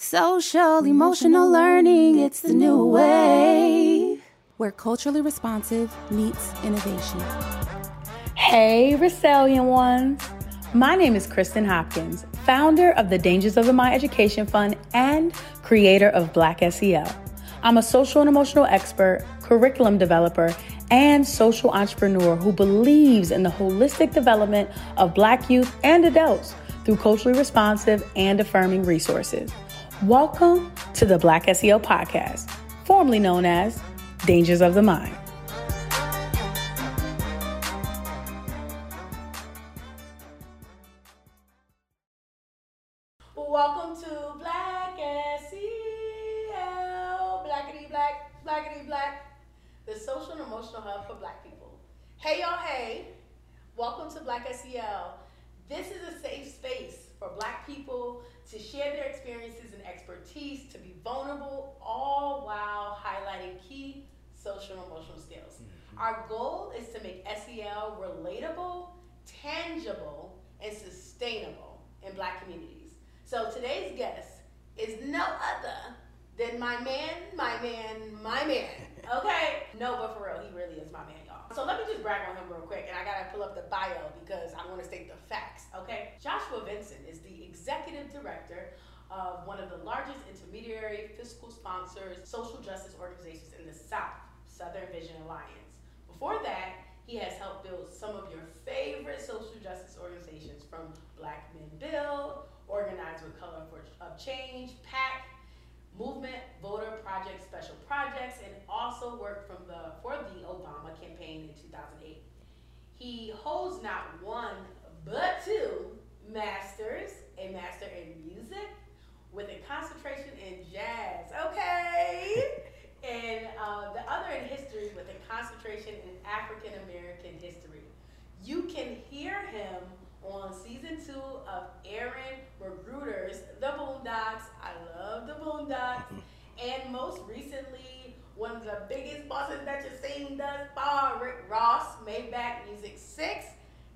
Social emotional learning, it's the new wave where culturally responsive meets innovation. Hey, Resilient ones. My name is Kristen Hopkins, founder of the Dangers of the Mind Education Fund and creator of Black SEL. I'm a social and emotional expert, curriculum developer, and social entrepreneur who believes in the holistic development of Black youth and adults through culturally responsive and affirming resources. Welcome to the Black SEL podcast, formerly known as Dangers of the Mind. Welcome to Black SEL, Blackity Black, Blackity Black, the social and emotional hub for Black people. Hey y'all, hey, welcome to Black SEL. This is a safe space for Black people to share their experiences and expertise, to be vulnerable, all while highlighting key social and emotional skills. Mm-hmm. Our goal is to make SEL relatable, tangible, and sustainable in Black communities. So today's guest is no other than my man, my man, my man. Okay? no, but for real, he really is my man. So let me just brag on him real quick, and I gotta pull up the bio because I wanna state the facts, okay? Joshua Vincent is the executive director of one of the largest intermediary fiscal sponsors social justice organizations in the South, Southern Vision Alliance. Before that, he has helped build some of your favorite social justice organizations from Black Men Build, Organized with Color of Change, PAC, Movement, Voter Project, Special Projects, and also worked from the for the Obama campaign in 2008. He holds not one but two masters, a master in music with a concentration in jazz. Okay. and uh, the other in history with a concentration in African American history. You can hear him on season two of Aaron McGruder's The Boondocks. I love The Boondocks. Mm-hmm. and most recently, one of the biggest bosses that you've seen thus far, Rick Ross, Maybach Music 6.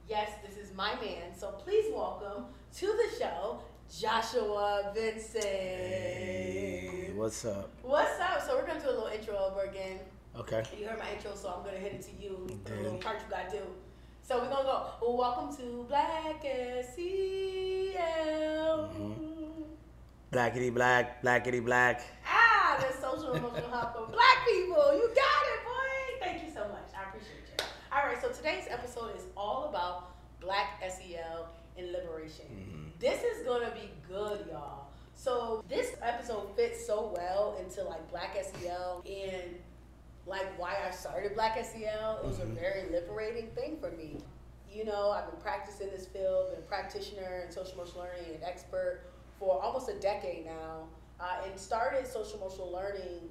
Yes, this is my man. So please welcome to the show, Joshua Vincent. Hey, what's up? What's up? So we're gonna do a little intro over again. Okay. You heard my intro, so I'm gonna hit it to you. The little part you gotta do. So we're gonna go. Well, welcome to Black SEL. Mm-hmm. Blackity black, blackity black. Ah, the social emotional hub for black people. You got it, boy. Thank you so much. I appreciate you. All right, so today's episode is all about Black SEL and liberation. Mm-hmm. This is gonna be good, y'all. So this episode fits so well into like Black SEL and like why I started Black SEL. It was mm-hmm. a very liberating thing for me. You know, I've been practicing this field, been a practitioner in social emotional learning and expert for almost a decade now, uh, and started social emotional learning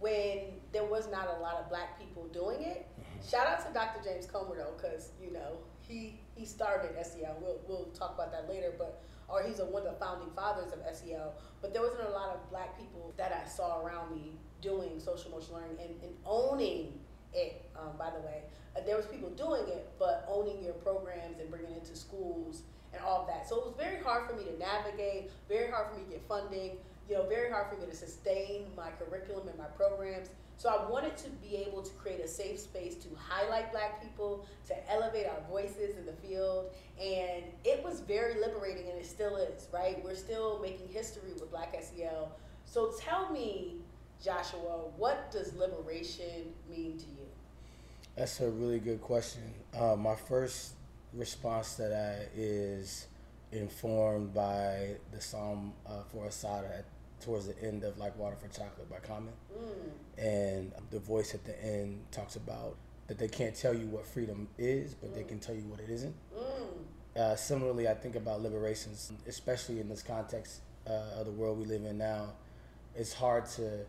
when there was not a lot of black people doing it. Mm-hmm. Shout out to Dr. James Comer though, because you know he he started SEL. We'll we'll talk about that later, but or he's a, one of the founding fathers of SEL. But there wasn't a lot of black people that I saw around me doing social emotional learning and, and owning it. Um, by the way, uh, there was people doing it, but owning your programs and bringing it to schools and all of that. So it was very hard for me to navigate. Very hard for me to get funding. You know, very hard for me to sustain my curriculum and my programs. So I wanted to be able to create a safe space to highlight black people, to elevate our voices in the field. And it was very liberating and it still is, right? We're still making history with Black SEL. So tell me, Joshua, what does liberation mean to you? That's a really good question. Uh, my first response to that is informed by the Psalm uh, for Assata at towards the end of Like Water for Chocolate by Common. Mm. And the voice at the end talks about that they can't tell you what freedom is, but mm. they can tell you what it isn't. Mm. Uh, similarly, I think about liberations, especially in this context uh, of the world we live in now. It's hard to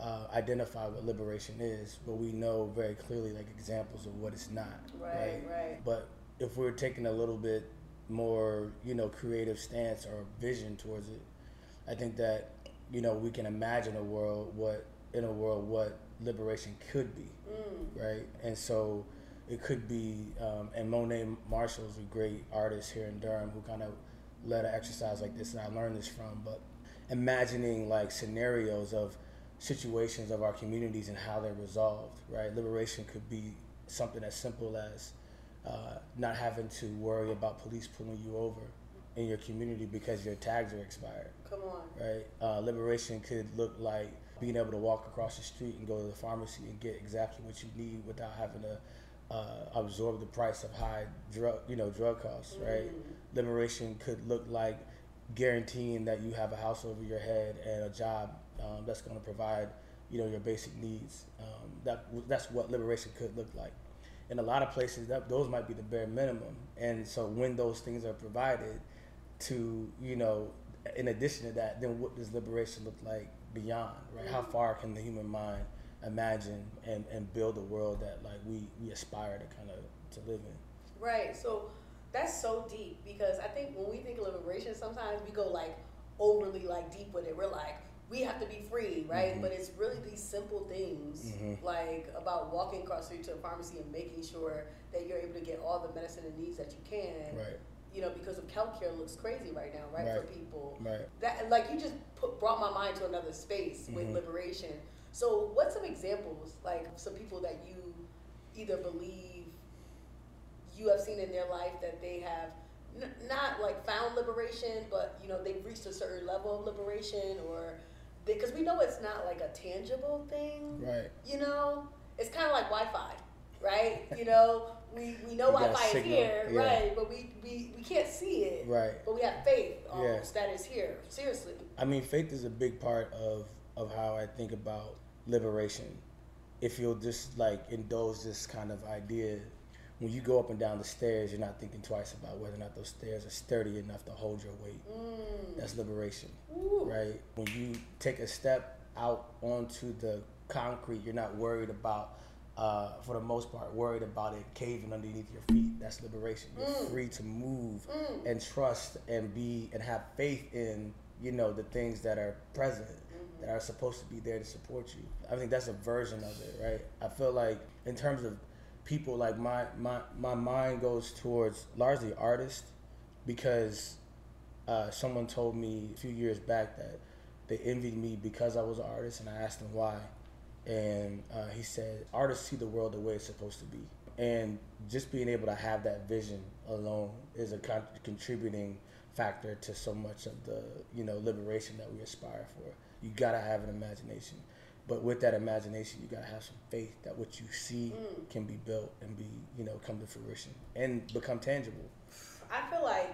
uh, identify what liberation is, but we know very clearly like examples of what it's not. Right, right. right. But if we're taking a little bit more, you know, creative stance or vision towards it, I think that you know, we can imagine a world what in a world what liberation could be, mm. right? And so it could be, um, and Monet Marshall's a great artist here in Durham who kind of led an exercise like this, and I learned this from. But imagining like scenarios of situations of our communities and how they're resolved, right? Liberation could be something as simple as uh, not having to worry about police pulling you over in your community because your tags are expired. Come on. Right? Uh, liberation could look like being able to walk across the street and go to the pharmacy and get exactly what you need without having to uh, absorb the price of high drug, you know, drug costs. Right? Mm. Liberation could look like guaranteeing that you have a house over your head and a job um, that's going to provide, you know, your basic needs. Um, that that's what liberation could look like. In a lot of places, that those might be the bare minimum. And so when those things are provided, to you know, in addition to that, then what does liberation look like beyond? Right? How far can the human mind imagine and, and build a world that like we, we aspire to kind of to live in? Right. So that's so deep because I think when we think of liberation, sometimes we go like overly like deep with it. We're like, we have to be free, right? Mhm. But it's really these simple things Mhm. like about walking across the street to a pharmacy and making sure that you're able to get all the medicine and needs that you can. Right. You know, because of healthcare looks crazy right now, right, for people. Right. That like you just put, brought my mind to another space with Mhm. liberation. So, what's some examples like some people that you either believe you have seen in their life that they have n- not like found liberation, but you know they've reached a certain level of liberation, or because we know it's not like a tangible thing. Right. You know, it's kind of like Wi-Fi, right? you know, we, we know Wi-Fi is here, yeah. right? But we, we, we can't see it, Right. but we have faith Yeah. almost that it's here. Seriously. I mean, faith is a big part of of how I think about liberation. If you'll just like indulge this kind of idea, when you go up and down the stairs, you're not thinking twice about whether or not those stairs are sturdy enough to hold your weight. Mm. That's liberation, Ooh. right? When you take a step out onto the concrete, you're not worried about, uh, for the most part, worried about it caving underneath your feet. That's liberation. You're Mm. free to move Mm. and trust and be and have faith in you know the things that are present that are supposed to be there to support you i think that's a version of it right i feel like in terms of people like my my my mind goes towards largely artists because uh, someone told me a few years back that they envied me because i was an artist and i asked them why and uh, he said artists see the world the way it's supposed to be. And just being able to have that vision alone is a con- contributing factor to so much of the you know liberation that we aspire for. You gotta have an imagination. But with that imagination you gotta have some faith that what you see Mm. can be built and be you know come to fruition and become tangible. I feel like,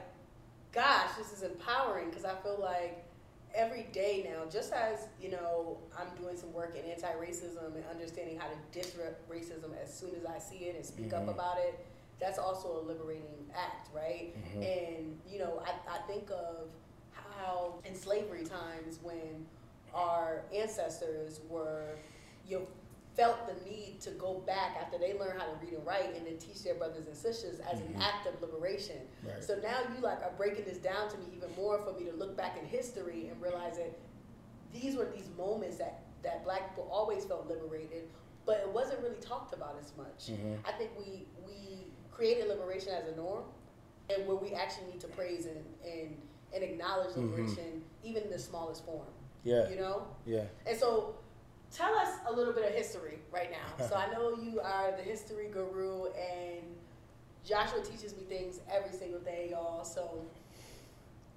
gosh, this is empowering because I feel like every day now, just as you know, I'm doing some work in anti-racism and understanding how to disrupt racism as soon as I see it and speak up Mhm. about it. That's also a liberating act, right? Mhm. And you know, I, I think of how in slavery times when our ancestors were, you know, felt the need to go back after they learned how to read and write and then teach their brothers and sisters as an Mhm. act of liberation. right So now you like are breaking this down to me even more for me to look back in history and realize that these were these moments that that black people always felt liberated, but it wasn't really talked about as much. Mhm. I think we we created liberation as a norm, and where we actually need to praise and and, and acknowledge Mhm. liberation even in the smallest form. yeah You know. yeah And so, tell us a little bit of history right now. so I know you are the history guru, and Joshua teaches me things every single day, y'all. So,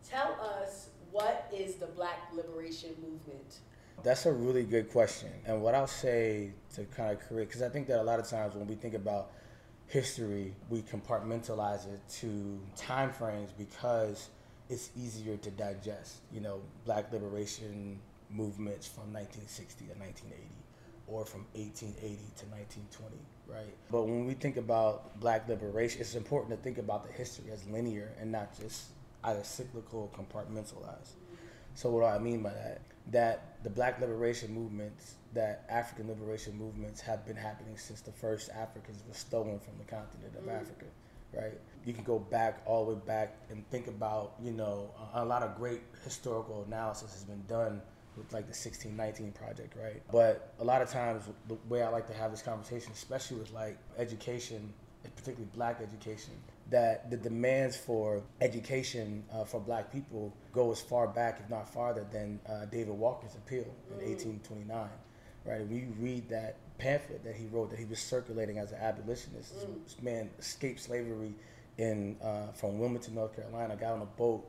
tell us what is the Black Liberation Movement? That's a really good question. And what I'll say to kind of create, because I think that a lot of times when we think about history, we compartmentalize it to time frames because it's easier to digest. You know, black liberation movements from 1960 to 1980 or from 1880 to 1920, right? But when we think about black liberation, it's important to think about the history as linear and not just either cyclical or compartmentalized. So what do I mean by that? That the black liberation movements, that African liberation movements have been happening since the first Africans were stolen from the continent of Mm. Africa, right? You can go back all the way back and think about, you know, a, a lot of great historical analysis has been done with like the 1619 project, right? But a lot of times the way I like to have this conversation, especially with like education, particularly black education, that the demands for education uh, for black people go as far back, if not farther, than uh, David Walker's appeal in mm. 1829. Right? We read that pamphlet that he wrote that he was circulating as an abolitionist. Mm. This man escaped slavery in uh, from Wilmington, North Carolina, got on a boat,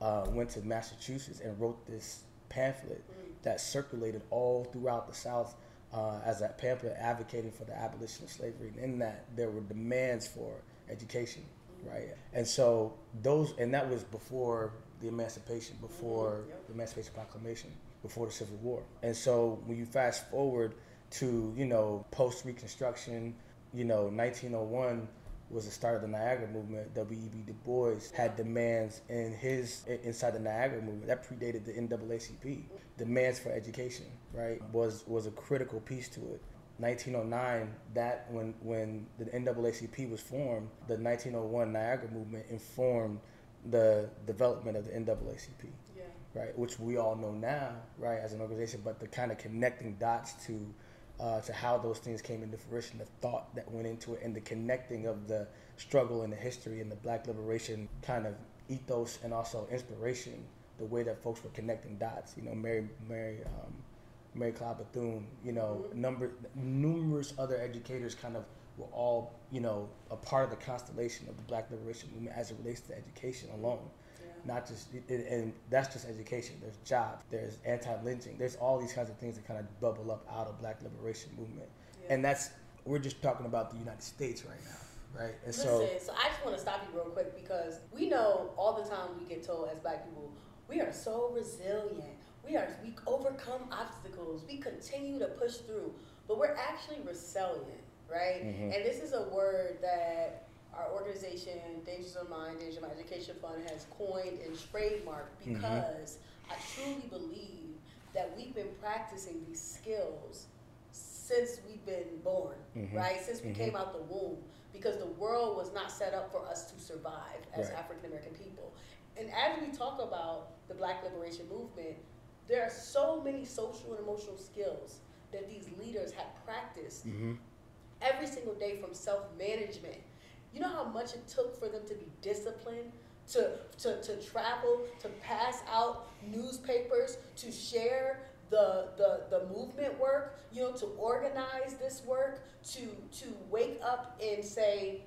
uh, went to Massachusetts, and wrote this pamphlet that circulated all throughout the South uh, as a pamphlet advocating for the abolition of slavery. And in that, there were demands for education, right? And so those, and that was before the emancipation, before yep. the Emancipation Proclamation, before the Civil War. And so when you fast forward to you know post Reconstruction, you know 1901 was the start of the Niagara movement. W.E.B. Du Bois had demands in his inside the Niagara movement that predated the NAACP. Demands for education, right, was was a critical piece to it. 1909, that when when the NAACP was formed, the 1901 Niagara movement informed the development of the NAACP. Yeah. Right, which we all know now, right, as an organization, but the kind of connecting dots to uh, to how those things came into fruition, the thought that went into it, and the connecting of the struggle and the history and the black liberation kind of ethos and also inspiration, the way that folks were connecting dots. You know, Mary, Mary, um, Mary McLeod Bethune, you know, mm-hmm. number, numerous other educators kind of were all, you know, a part of the constellation of the black liberation movement as it relates to education alone not just and that's just education. There's jobs there's anti-lynching. There's all these kinds of things that kind of bubble up out of black liberation movement. Yeah. and that's we're just talking about the united states right now right? And Listen, so so i just want to stop you real quick because we know all the time we get told as black people we are so resilient. We are we overcome obstacles. We continue to push through. But we're actually resilient right? Mm-hmm. and this is a word that our organization, Dangers of Mind, Danger of Mind Education Fund, has coined and trademarked mm-hmm. because mm-hmm. I truly believe that we've been practicing these skills since we've been born, mm-hmm. right? Since we mm-hmm. came out the womb, because the world was not set up for us to survive as right. African American people. And as we talk about the Black Liberation Movement, there are so many social and emotional skills that these leaders have practiced mm-hmm. every single day from self management you know how much it took for them to be disciplined, to, to, to travel, to pass out newspapers, to share the, the, the movement work, you know, to organize this work, to, to wake up and say,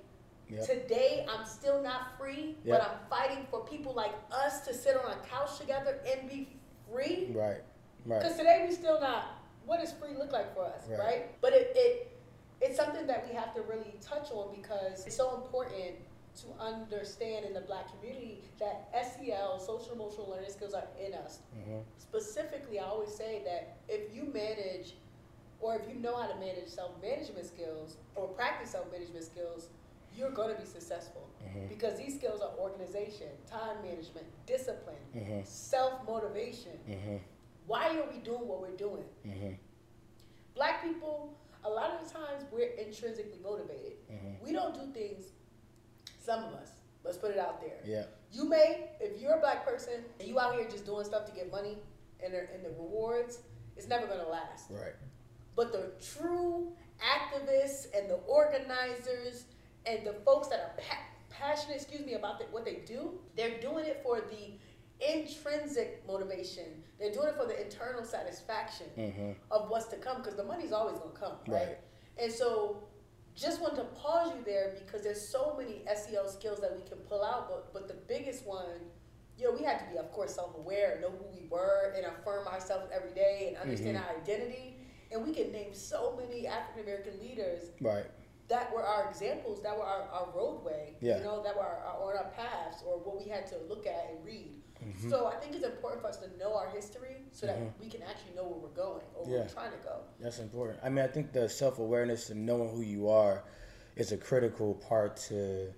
Yep. Today, I'm still not free, yep. but I'm fighting for people like us to sit on a couch together and be free. Right, right. Because today we still not. What does free look like for us, right? right? But it, it it's something that we have to really touch on because it's so important to understand in the black community that SEL, social emotional learning skills, are in us. Mm-hmm. Specifically, I always say that if you manage or if you know how to manage self management skills or practice self management skills, you're going to be successful mm-hmm. because these skills are organization, time management, discipline, mm-hmm. self motivation. Mm-hmm. Why are we doing what we're doing? Mm-hmm. Black people a lot of the times we're intrinsically motivated. Mm-hmm. We don't do things, some of us, let's put it out there. Yeah. You may, if you're a black person and you out here just doing stuff to get money and the, and the rewards, it's never going to last. Right. But the true activists and the organizers and the folks that are pa- passionate, excuse me, about the, what they do, they're doing it for the intrinsic motivation. They're doing it for the internal satisfaction mm-hmm. of what's to come because the money's always going to come, right? right? And so, just wanted to pause you there because there's so many SEL skills that we can pull out, but but the biggest one, you know, we had to be, of course, self-aware, know who we were, and affirm ourselves every day, and understand mm-hmm. our identity. And we can name so many African American leaders, right? That were our examples, that were our, our roadway, yeah. you know, that were our, our, on our paths or what we had to look at and read. Mm-hmm. So I think it's important for us to know our history so that mm-hmm. we can actually know where we're going or where we're trying to go. That's important. I mean, I think the self awareness and knowing who you are is a critical part to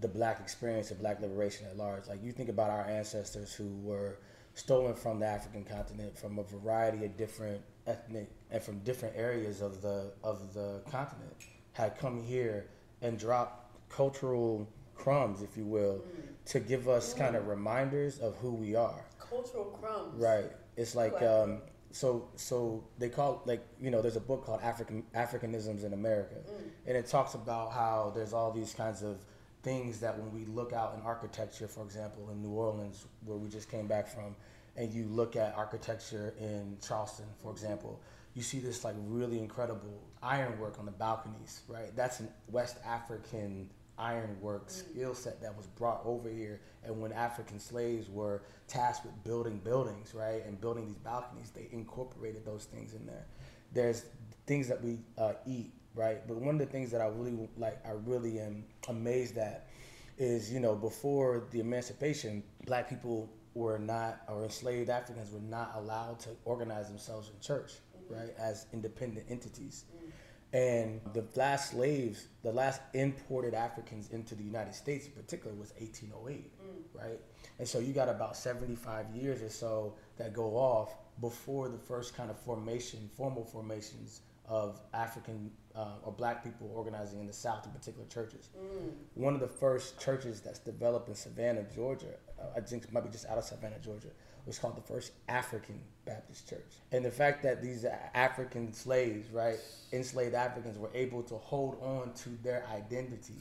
the black experience of black liberation at large. Like you think about our ancestors who were stolen from the African continent from a variety of different ethnic and from different areas of the of the continent had come here and dropped cultural crumbs, if you will, mm to give us mm. kind of reminders of who we are. Cultural crumbs. Right. It's like um, so so they call like you know there's a book called African Africanisms in America, mm. and it talks about how there's all these kinds of things that when we look out in architecture, for example, in New Orleans, where we just came back from, and you look at architecture in Charleston, for example, you see this like really incredible ironwork on the balconies, right? That's an West African ironwork skill set that was brought over here. And when African slaves were tasked with building buildings, right, and building these balconies, they incorporated those things in there. There's things that we uh, eat, right? But one of the things that I really like, I really am amazed at, is you know before the emancipation, black people were not, or enslaved Africans were not allowed to organize themselves in church, right, as independent entities. And the last slaves, the last imported Africans into the United States in particular was 1808, right? And so you got about 75 years or so that go off before the first kind of formation, formal formations of African uh, or black people organizing in the South, in particular churches. One of the first churches that's developed in Savannah, Georgia, uh, I think might be just out of Savannah, Georgia, was called the First African Baptist Church. And the fact that these African slaves, right, enslaved Africans, were able to hold on to their identity,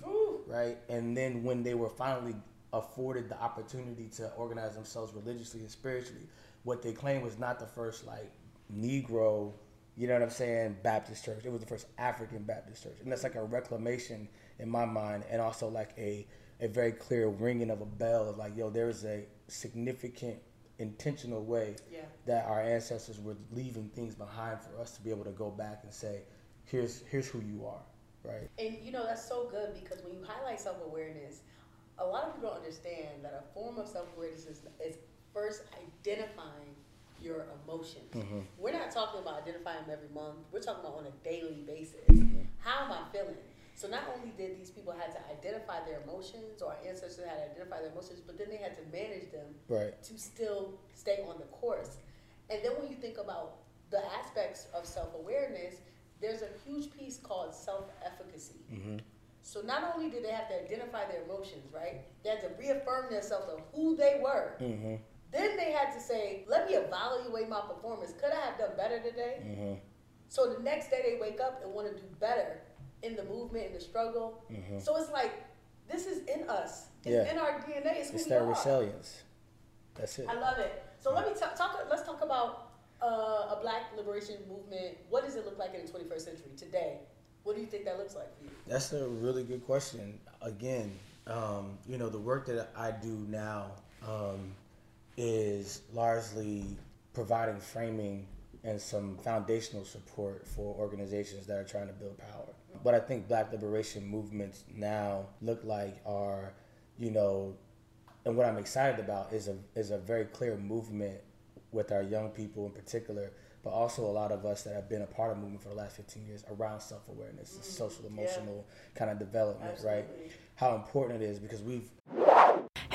right, and then when they were finally afforded the opportunity to organize themselves religiously and spiritually, what they claimed was not the first like Negro, you know what I'm saying, Baptist church. It was the first African Baptist church, and that's like a reclamation in my mind, and also like a a very clear ringing of a bell of like, yo, there's a significant intentional way Yeah. that our ancestors were leaving things behind for us to be able to go back and say, here's here's who you are, right? And you know that's so good because when you highlight self awareness, a lot of people don't understand that a form of self awareness is, is first identifying your emotions. Mm-hmm. We're not talking about identifying them every month. We're talking about on a daily basis. Mm-hmm. How am I feeling? So not only did these people had to identify their emotions, or our ancestors had to identify their emotions, but then they had to manage them Right. to still stay on the course. And then when you think about the aspects of self awareness, there's a huge piece called self efficacy. Mm-hmm. So not only did they have to identify their emotions, right? They had to reaffirm themselves of who they were. Mm-hmm. Then they had to say, let me evaluate my performance. Could I have done better today? Mm-hmm. So the next day they wake up and want to do better in the movement, in the struggle. Mhm. So it's like, this is in us. It's Yeah. in our DNA. It's It's that resilience. That's it. I love it. So let me ta- talk. Let's talk about uh, a Black liberation movement. What does it look like in the 21st century today? What do you think that looks like for you? That's a really good question. Again, um, you know, the work that I do now um, is largely providing framing and some foundational support for organizations that are trying to build power. What I think black liberation movements now look like are, you know, and what I'm excited about is a is a very clear movement with our young people in particular, but also a lot of us that have been a part of movement for the last 15 years around self awareness, and mm-hmm. social emotional kind of development, right? How important it is because we've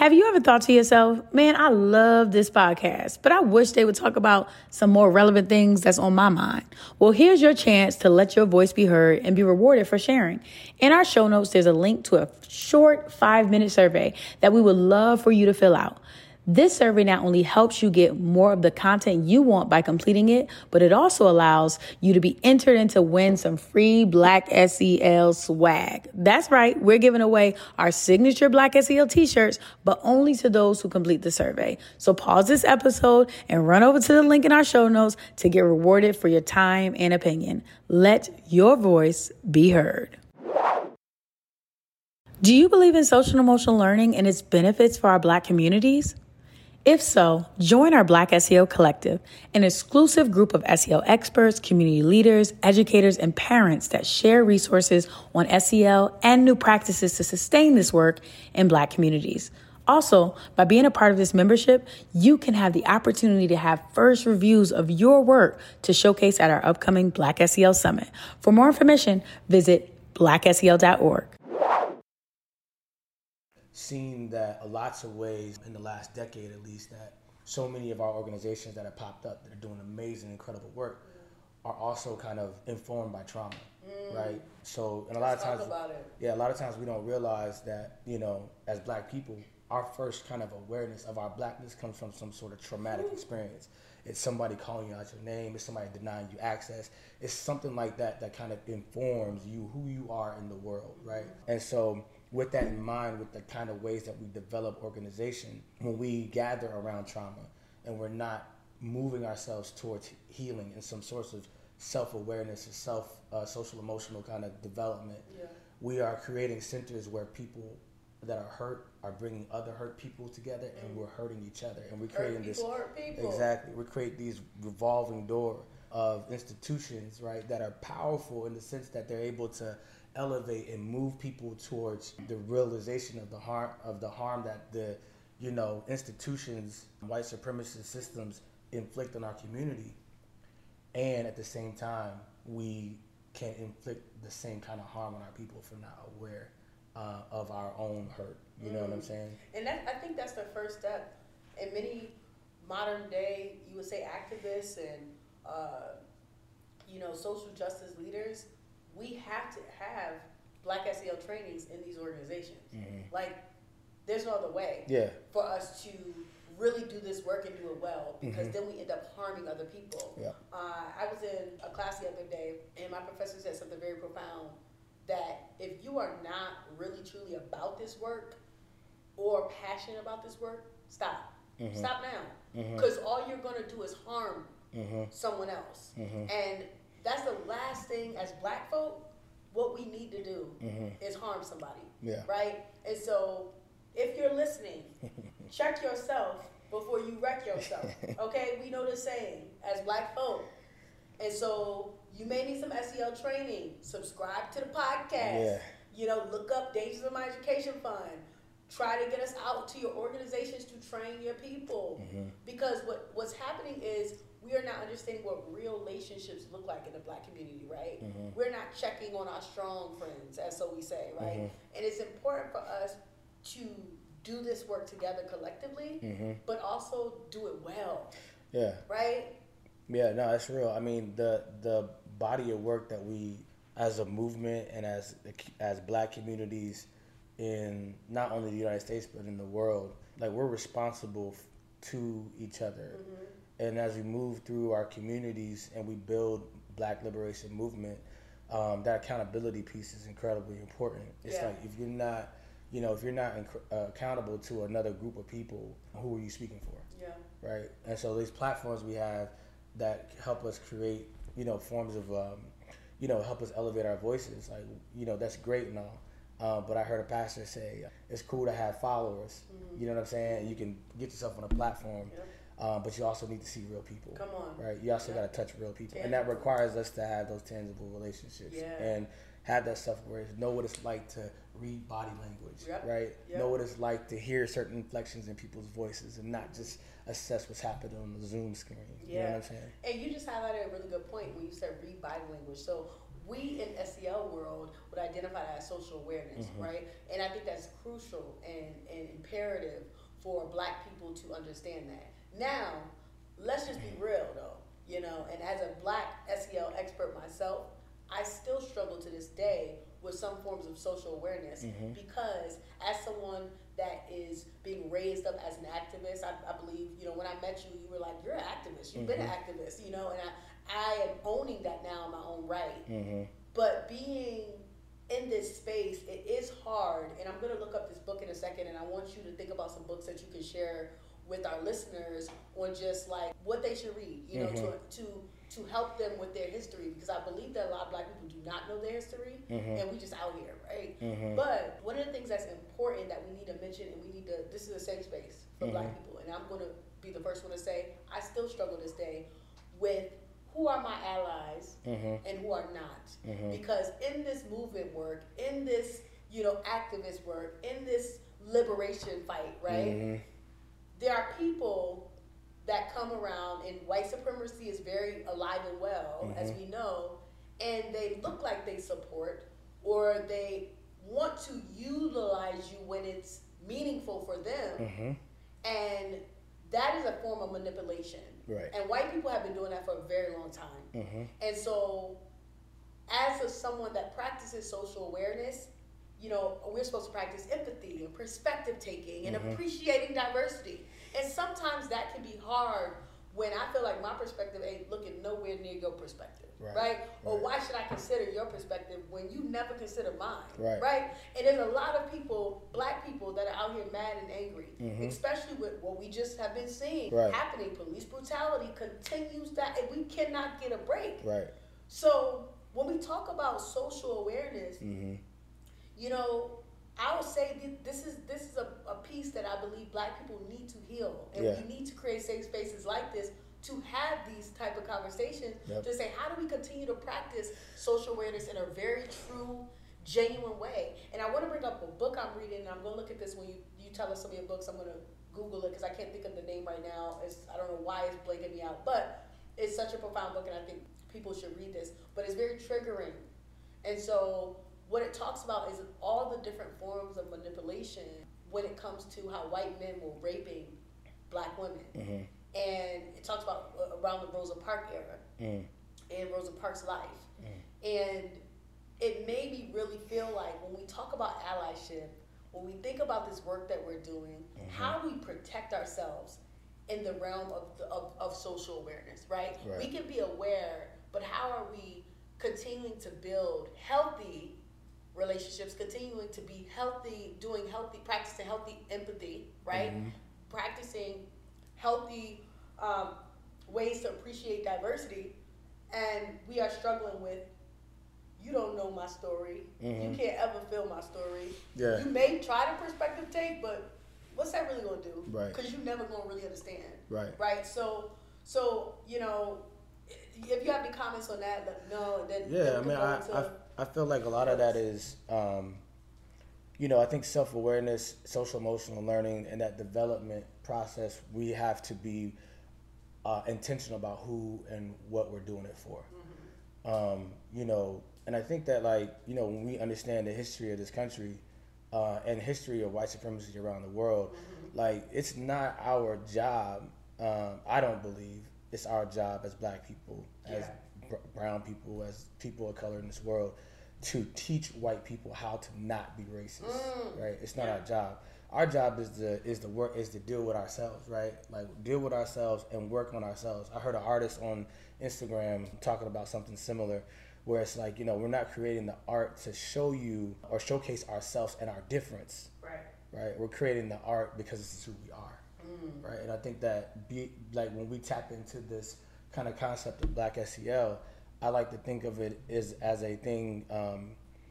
Have you ever thought to yourself, man, I love this podcast, but I wish they would talk about some more relevant things that's on my mind? Well, here's your chance to let your voice be heard and be rewarded for sharing. In our show notes, there's a link to a short five minute survey that we would love for you to fill out. This survey not only helps you get more of the content you want by completing it, but it also allows you to be entered in to win some free Black SEL swag. That's right, we're giving away our signature Black SEL t shirts, but only to those who complete the survey. So pause this episode and run over to the link in our show notes to get rewarded for your time and opinion. Let your voice be heard. Do you believe in social and emotional learning and its benefits for our Black communities? If so, join our Black SEL Collective, an exclusive group of SEL experts, community leaders, educators, and parents that share resources on SEL and new practices to sustain this work in Black communities. Also, by being a part of this membership, you can have the opportunity to have first reviews of your work to showcase at our upcoming Black SEL Summit. For more information, visit blackseo.org. seen that a lots of ways in the last decade at least that so many of our organizations that have popped up that are doing amazing incredible work are also kind of informed by trauma right? So and a lot Let's of times yeah a lot of times we don't realize that you know as black people our first kind of awareness of our blackness comes from some sort of traumatic experience. It's somebody calling you out your name it's somebody denying you access it's something like that that kind of informs you who you are in the world right? And so with that in mind, with the kind of ways that we develop organization, when we gather around trauma and we're not moving ourselves towards healing and some sorts of self awareness and self uh, social emotional kind of development, Yeah. we are creating centers where people that are hurt are bringing other hurt people together and we're hurting each other. And we're creating this exactly. We create these revolving door of institutions right that are powerful in the sense that they're able to elevate and move people towards the realization of the harm of the harm that the you know institutions white supremacist systems inflict on our community. And at the same time we can inflict the same kind of harm on our people if we're not aware uh, of our own hurt. You know what i'm saying? And that, I think that's the first step. And many modern day, you would say activists and, uh, you know, social justice leaders, we have to have black SEL trainings in these organizations. Mm-hmm. Like, there's no other way yeah for us to really do this work and do it well because mm-hmm. then we end up harming other people. Yeah. Uh, I was in a class the other day and my professor said something very profound that if you are not really truly about this work or passionate about this work, stop. Mm-hmm. Stop now. Because all you're going to do is harm someone else. And that's the last thing as black folk, what we need to do mm-hmm. is harm somebody. Yeah. Right? And so if you're listening, check yourself before you wreck yourself. Okay? We know the saying as black folk. And so you may need some SEL training. Subscribe to the podcast. Yeah. You know, look up Dangers of Mind Education Fund. Try to get us out to your organizations to train your people. Mm-hmm. Because what, what's happening is we are not understanding what real relationships look like in the black community, right? Mm-hmm. We're not checking on our strong friends, as so we say, right? Mm-hmm. And it's important for us to do this work together collectively, mm-hmm. but also do it well, yeah right? Yeah, no, that's real. I mean, the the body of work that we, as a movement and as as Black communities, in not only the United States but in the world, like we're responsible to each other, and as we move through our communities and we build Black liberation movement, um, that accountability piece is incredibly important. It's Yeah. like if you're not, you know, if you're not inc- uh, accountable to another group of people, who are you speaking for? Yeah. right? And so these platforms we have that help us create, you know, forms of, um, you know, help us elevate our voices. Like, you know, that's great and all. Uh, but I heard a pastor say it's cool to have followers. You know what I'm saying? You can get yourself on a platform, Yep. Um, but you also need to see real people. Come on. Right? You also got to touch real people, and that requires us to have those tangible relationships Yeah. and have that stuff where know what it's like to read body language, Yep. right? Yep. Know what it's like to hear certain inflections in people's voices and not just assess what's happening on the Zoom screen. You know Yeah. what I'm saying? And you just highlighted a really good point when you said read body language. So we in SEL world would identify that as social awareness, Mm-hmm. right? And I think that's crucial and, and imperative for black people to understand that. Now, let's just be real though, you know, and as a black SEL expert myself, I still struggle to this day with some forms of social awareness Mm-hmm. because as someone that is being raised up as an activist, I, I believe, you know, when I met you, you were like, you're an activist, you've been an activist, you know, and I, I am owning that now in my own right. Mm-hmm. But being in this space, it is hard. And I'm going to look up this book in a second, and I want you to think about some books that you can share with our listeners on just like what they should read, you know, to, mm-hmm. to to help them with their history because I believe that a lot of black people do not know their history mm-hmm. and we just out here, right? Mm-hmm. But one of the things that's important that we need to mention and we need to this is a safe space for black people and I'm gonna be the first one to say I still struggle this day with who are my allies and who are not. Because in this movement work, in this, you know, activist work, in this liberation fight, right? There are people that come around and white supremacy is very alive and well, as mm-hmm. we know, and they look like they support or they want to utilize you when it's meaningful for them. Mm-hmm. And that is a form of manipulation. Right. And white people have been doing that for a very long time. Mm-hmm. And so, as a, someone that practices social awareness, you know, we're supposed to practice empathy and perspective taking and appreciating diversity. And sometimes that can be hard when I feel like my perspective ain't looking nowhere near your perspective, right? Right, Or right. why should I consider your perspective when you never consider mine, Right. And there's a lot of people, black people, that are out here mad and angry, Mhm. especially with what we just have been seeing Right. happening. Police brutality continues that, and we cannot get a break. Right. So when we talk about social awareness, hmm you know, I would say thi- this is this is a, a piece that I believe black people need to heal, and Yeah. we need to create safe spaces like this to have these type of conversations Yep. to say how do we continue to practice social awareness in a very true, genuine way. And I want to bring up a book I'm reading, and I'm gonna look at this when you you tell us some of your books. I'm gonna Google it because I can't think of the name right now. It's I don't know why it's blanking me out, but it's such a profound book, and I think people should read this. But it's very triggering, and so what it talks about is all the different forms of manipulation when it comes to how white men were raping black women. hmm And it talks about uh, around the Rosa Parks era Mm. and Rosa Parks' life. Mm. And it made me really feel like when we talk about allyship, when we think about this work that we're doing, Mm-hmm. how we protect ourselves in the realm of, the, of, of social awareness, right? Right. We can be aware, but how are we continuing to build healthy relationships, continuing to be healthy, doing healthy, practicing healthy empathy, right? Mhm. Practicing healthy um, ways to appreciate diversity, and we are struggling with. You don't know my story. You Mhm. can't ever feel my story. Yeah. You may try to perspective take, but what's that really gonna do? Right. Because you're never gonna really understand. Right. Right. So, so you know, if you have any comments on that, let me know. And then Yeah, I mean, I, I, I feel like a lot of that is, um, you know, I think self awareness, social emotional learning, and that development process, we have to be uh, intentional about who and what we're doing it for. Um, you know, and I think that, like, you know, when we understand the history of this country uh, and history of white supremacy around the world, like, it's not our job, um, I don't believe, it's our job as black people, as Yeah. Br- brown people, as people of color in this world, to teach white people how to not be racist. Mm. Right? It's not our job. Our job is to is to work is to deal with ourselves, right? Like deal with ourselves and work on ourselves. I heard an artist on Instagram talking about something similar, where it's like you know we're not creating the art to show you or showcase ourselves and our difference, right. right? We're creating the art because this is who we are, mm. right? And I think that be like when we tap into this kind of concept of Black SEL, I like to think of it as as a thing, um,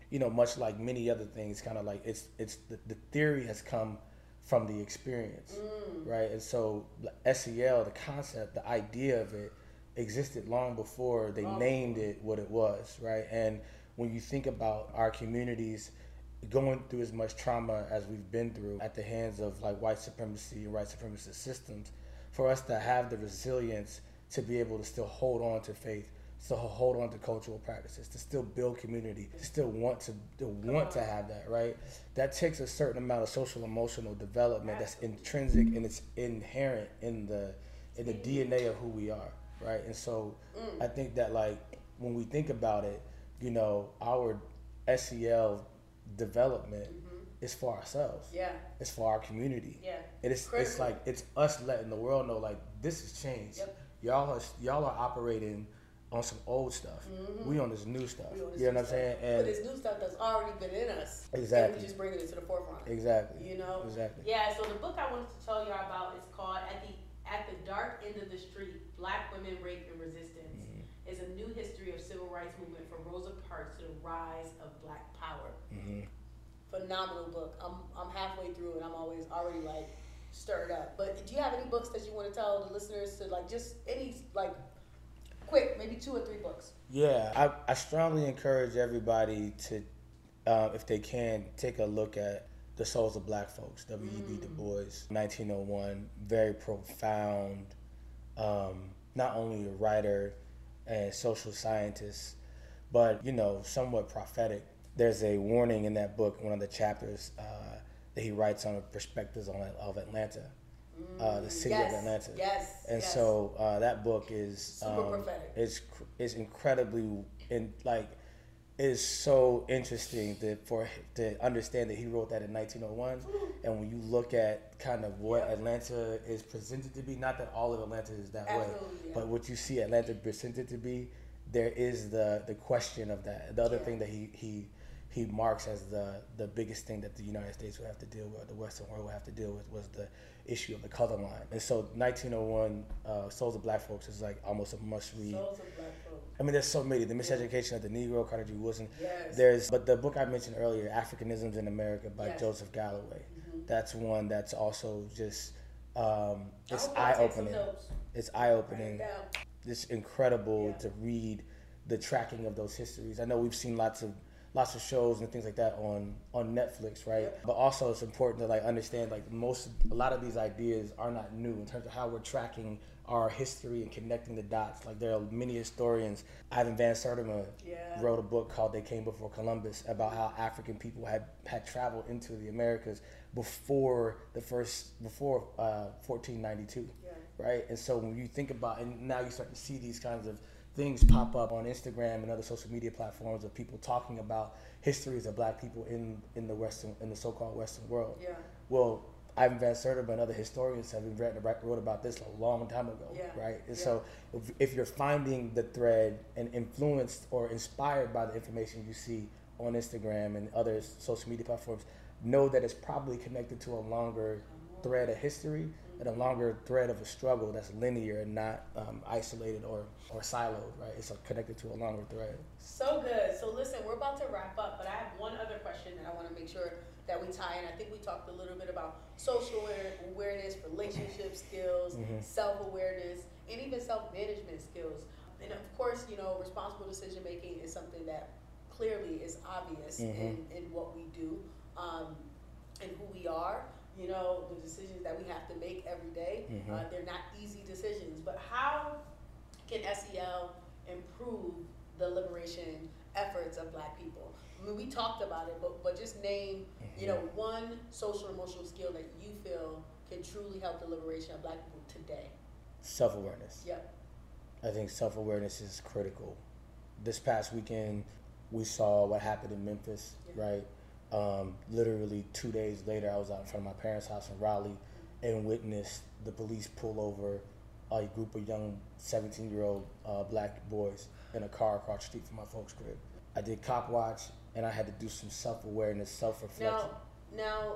you know, much like many other things. Kind of like it's it's the, the theory has come from the experience, right? And so SEL, the concept, the idea of it existed long before they named it what it was, right? And when you think about our communities going through as much trauma as we've been through at the hands of like white supremacy and white supremacist systems, for us to have the resilience to be able to still hold on to faith, still hold on to cultural practices, to still build community, to still want to, to want to have that, right? That takes a certain amount of social emotional development that's intrinsic and it's inherent in the in the DNA of who we are, right? And so I think that like when we think about it, you know, our SEL development is for ourselves. Yeah. It's for our community. Yeah. And it's it's like it's us letting the world know like this has changed. Yep. Y'all are y'all are operating on some old stuff. We on this new stuff. Mm-hmm. We on this you know what I'm saying? stuff. And but it's new stuff that's already been in us. And Exactly. we just bringing it to the forefront. exactly. You know? Exactly. Yeah, so the book I wanted to tell y'all about is called At the At the Dark End of the Street, Black Women, Rape and Resistance. Mm-hmm. It's a new history of civil rights movement from Rosa Parks to the rise of black power. hmm Phenomenal book. I'm I'm halfway through and I'm always already like stirred up. But do you have any books that you want to tell the listeners to like just any like quick, maybe two or three books? Yeah, I, I strongly encourage everybody to, uh, if they can, take a look at The Souls of Black Folks, W.E.B. Du Bois, 1901. Very profound, um, not only a writer and social scientist, but, you know, somewhat prophetic. There's a warning in that book, one of the chapters, uh, that he writes on a perspectives on, of Atlanta, uh, the city yes, of Atlanta. yes, And yes. so uh, that book is Super um, prophetic. It's it's incredibly in like is so interesting that for to understand that he wrote that in 1901 and when you look at kind of what Yeah. atlanta is presented to be not that all of atlanta is that way yeah. but what you see atlanta presented to be there is the the question of that the other Yeah. thing that he he he marks as the the biggest thing that the united states would have to deal with the western world would have to deal with was the issue of the color line and so 1901 uh, souls of black folks is like almost a must read Souls of black folk. I mean, there's so many. The Miseducation of the Negro, Carter G. Woodson. Yes. There's, but the book I mentioned earlier, Africanisms in America by Yes. Joseph Holloway. That's one that's also just, um, it's eye hope y'all take some opening. It's eye opening. It's incredible Yeah. to read the tracking of those histories. I know we've seen lots of lots of shows and things like that on on Netflix, right? But also it's important to like understand like most a lot of these ideas are not new in terms of how we're tracking our history and connecting the dots. Like there are many historians. Ivan Van Sertima Yeah. wrote a book called They Came Before Columbus about how African people had had traveled into the Americas before the first before uh, 1492 Yeah. right? And so when you think about, and now you start to see these kinds of things pop up on Instagram and other social media platforms of people talking about histories of Black people in in the Western in the so-called Western world. Yeah. Well, Ivan Van Sertima and other historians have read, wrote about this a long time ago, Yeah. right? And Yeah. so if, if you're finding the thread and influenced or inspired by the information you see on Instagram and other social media platforms, know that it's probably connected to a longer thread of history a longer thread of a struggle that's linear and not um, isolated or, or siloed, right? It's uh, connected to a longer thread. So good. So listen, we're about to wrap up, but I have one other question that I want to make sure that we tie in. I think we talked a little bit about social awareness, relationship skills, self-awareness, and even self-management skills. And of course, you know, responsible decision making is something that clearly is obvious in, in what we do um, and who we are. You know, the decisions that we have to make every day, uh, they're not easy decisions. But how can SEL improve the liberation efforts of black people? I mean, we talked about it, but, but just name, you know, one social emotional skill that you feel can truly help the liberation of black people today. Self awareness. Yep. I think self awareness is critical. This past weekend, we saw what happened in Memphis, right? Um, literally two days later, I was out in front of my parents' house in Raleigh and witnessed the police pull over a group of young 17 year old uh, black boys in a car across the street from my folks' crib. I did cop watch and I had to do some self awareness, self reflection. Now, now,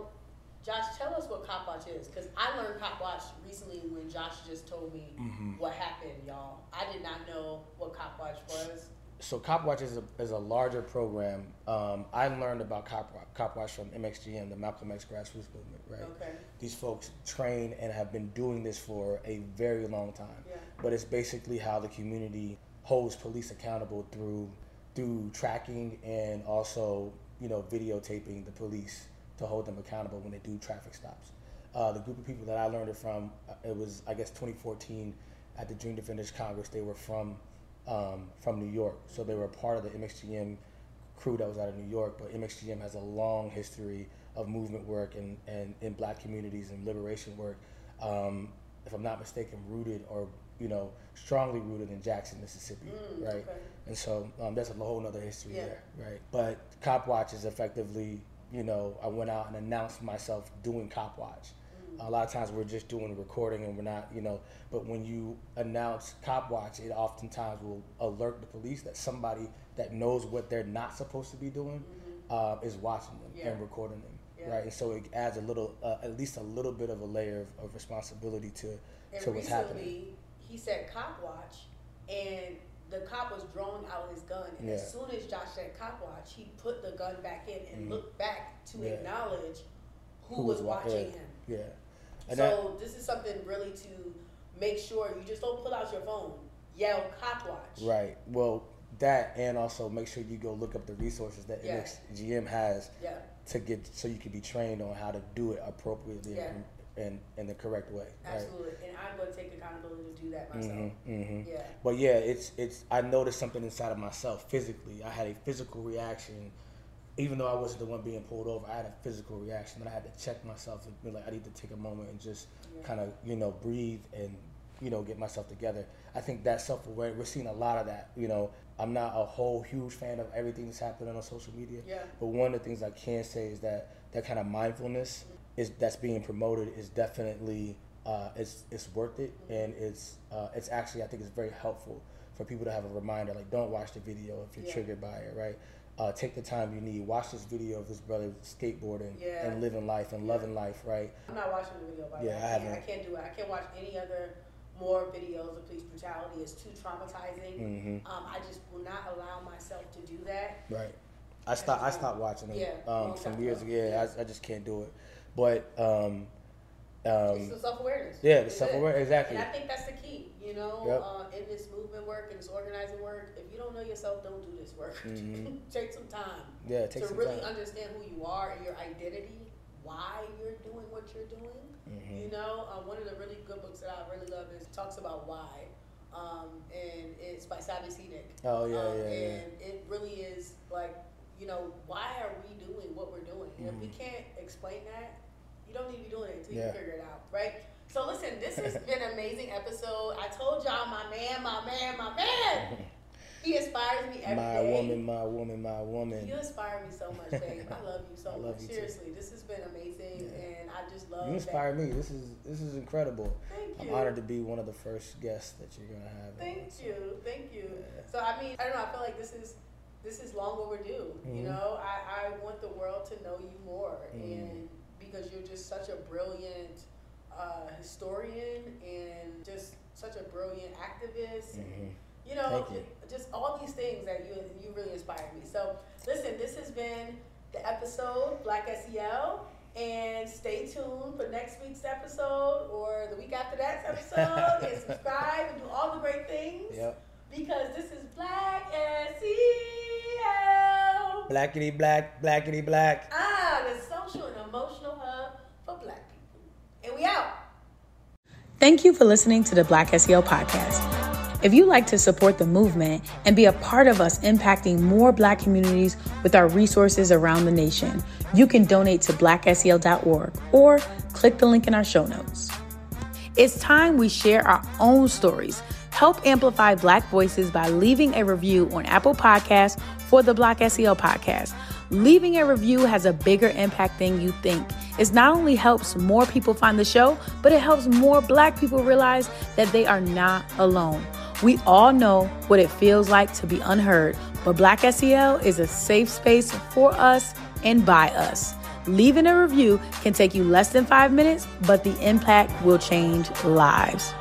Josh, tell us what Cop Watch is, because I learned Cop Watch recently when Josh just told me Mm-hmm. what happened, y'all. I did not know what Cop Watch was. So CopWatch is a, is a larger program. Um, I learned about CopWatch, Wa- Cop Watch from MXGM, the Malcolm X grassroots movement, right? Okay. These folks train and have been doing this for a very long time. Yeah. But it's basically how the community holds police accountable through through tracking and also you know videotaping the police to hold them accountable when they do traffic stops. Uh, the group of people that I learned it from, uh, it was I guess 2014 at the Dream Defenders Congress. They were from um, from New York, so they were part of the MXGM crew that was out of New York. But MXGM has a long history of movement work and, and in black communities and liberation work. Um, if I'm not mistaken, rooted or you know strongly rooted in Jackson, Mississippi, Mm, right? okay. And so um, that's a whole other history Yeah. there, right? But Cop Watch is effectively, you know, I went out and announced myself doing Cop Watch. A lot of times we're just doing a recording and we're not, you know, but when you announce Cop Watch, it oftentimes will alert the police that somebody that knows what they're not supposed to be doing uh, is watching them Mm-hmm. Yeah. and recording them, Yeah. right? And so it adds a little, uh, at least a little bit of a layer of, of responsibility to, And to what's happening. he said cop watch, and the cop was drawing out his gun. And as soon as Josh said cop watch, he put the gun back in and Mhm. looked back to Yeah. acknowledge who, Who was, was wa- watching yeah. him. Yeah. And so this is something really to make sure you just don't pull out your phone, yell cop watch. Right. Well, that and also make sure you go look up the resources that Yeah. MXGM has Yeah. to get so you can be trained on how to do it appropriately Yeah. and, and in the correct way. Right. Absolutely. And I'm going to take accountability to do that myself. hmm Yeah. But yeah, it's it's. I noticed something inside of myself physically. I had a physical reaction, even though I wasn't the one being pulled over. I had a physical reaction, and I had to check myself and be like, I need to take a moment and just Yeah. kind of you know breathe and you know get myself together. I think that self awareness we're seeing a lot of that. You know, I'm not a whole huge fan of everything that's happening on social media. Yeah. But one of the things I can say is that that kind of mindfulness is that's being promoted is definitely uh, it's it's worth it and it's uh, it's actually I think it's very helpful for people to have a reminder like don't watch the video if you're Yeah. triggered by it right uh, take the time you need watch this video of this brother skateboarding Yeah. and living life and loving life right I'm not watching the video. By Yeah, the way. I I, haven't. I can't do it. I can't watch any other more videos of police brutality. It's too traumatizing. Mhm. Um, I just will not allow myself to do that. right I stopped I stopped watching it Yeah, um, some years ago. yeah. I, I just can't do it but um, um, it's the self awareness. yeah the self-awareness exactly And I think that's. You know, Yep. uh, in this movement work and this organizing work, if you don't know yourself, don't do this work. Mhm. Take some time yeah take to some really time understand who you are and your identity, why you're doing what you're doing. Mhm. You know, uh, one of the really good books that I really love is talks about why, um, and it's by Simon Sinek. oh yeah um, yeah yeah And it really is like, you know, why are we doing what we're doing? And if we can't explain that, you don't need to be doing it until Mm-hmm. Yeah. you figure it out, right? So listen, this has been an amazing episode. I told y'all, my man, my man, my man. He inspires me every day. my woman my woman my woman You inspire me so much, babe. I love you so I much. you too. Seriously, this has been amazing, Yeah. and I just love. You You inspire me. This is this is incredible. That. Thank I'm you. honored to be one of the first guests that you're gonna have. Thank so. you, thank you. Yeah. So I mean, I don't know. I feel like this is this is long overdue. You Mhm. know, I, I want the world to know you more, Mhm. and because you're just such a brilliant uh, historian and just such a brilliant activist. Mhm. you know, you. just all these things that you you really inspired me. So listen, this has been the episode Black SEL. And stay tuned for next week's episode or the week after that episode and subscribe and do all the great things Yep. because this is Black SEL. Blackity black, blackity black. Ah, the social and emotional hub for black people. And we out. Thank you for listening to the Black SEL podcast. If you'd like to support the movement and be a part of us impacting more Black communities with our resources around the nation, you can donate to blacksel.org or click the link in our show notes. It's time we share our own stories. Help amplify Black voices by leaving a review on Apple Podcasts for the Black SEL podcast. Leaving a review has a bigger impact than you think. It not only helps more people find the show, but it helps more Black people realize that they are not alone. We all know what it feels like to be unheard, but Black SEL is a safe space for us and by us. Leaving a review can take you less than five minutes, but the impact will change lives.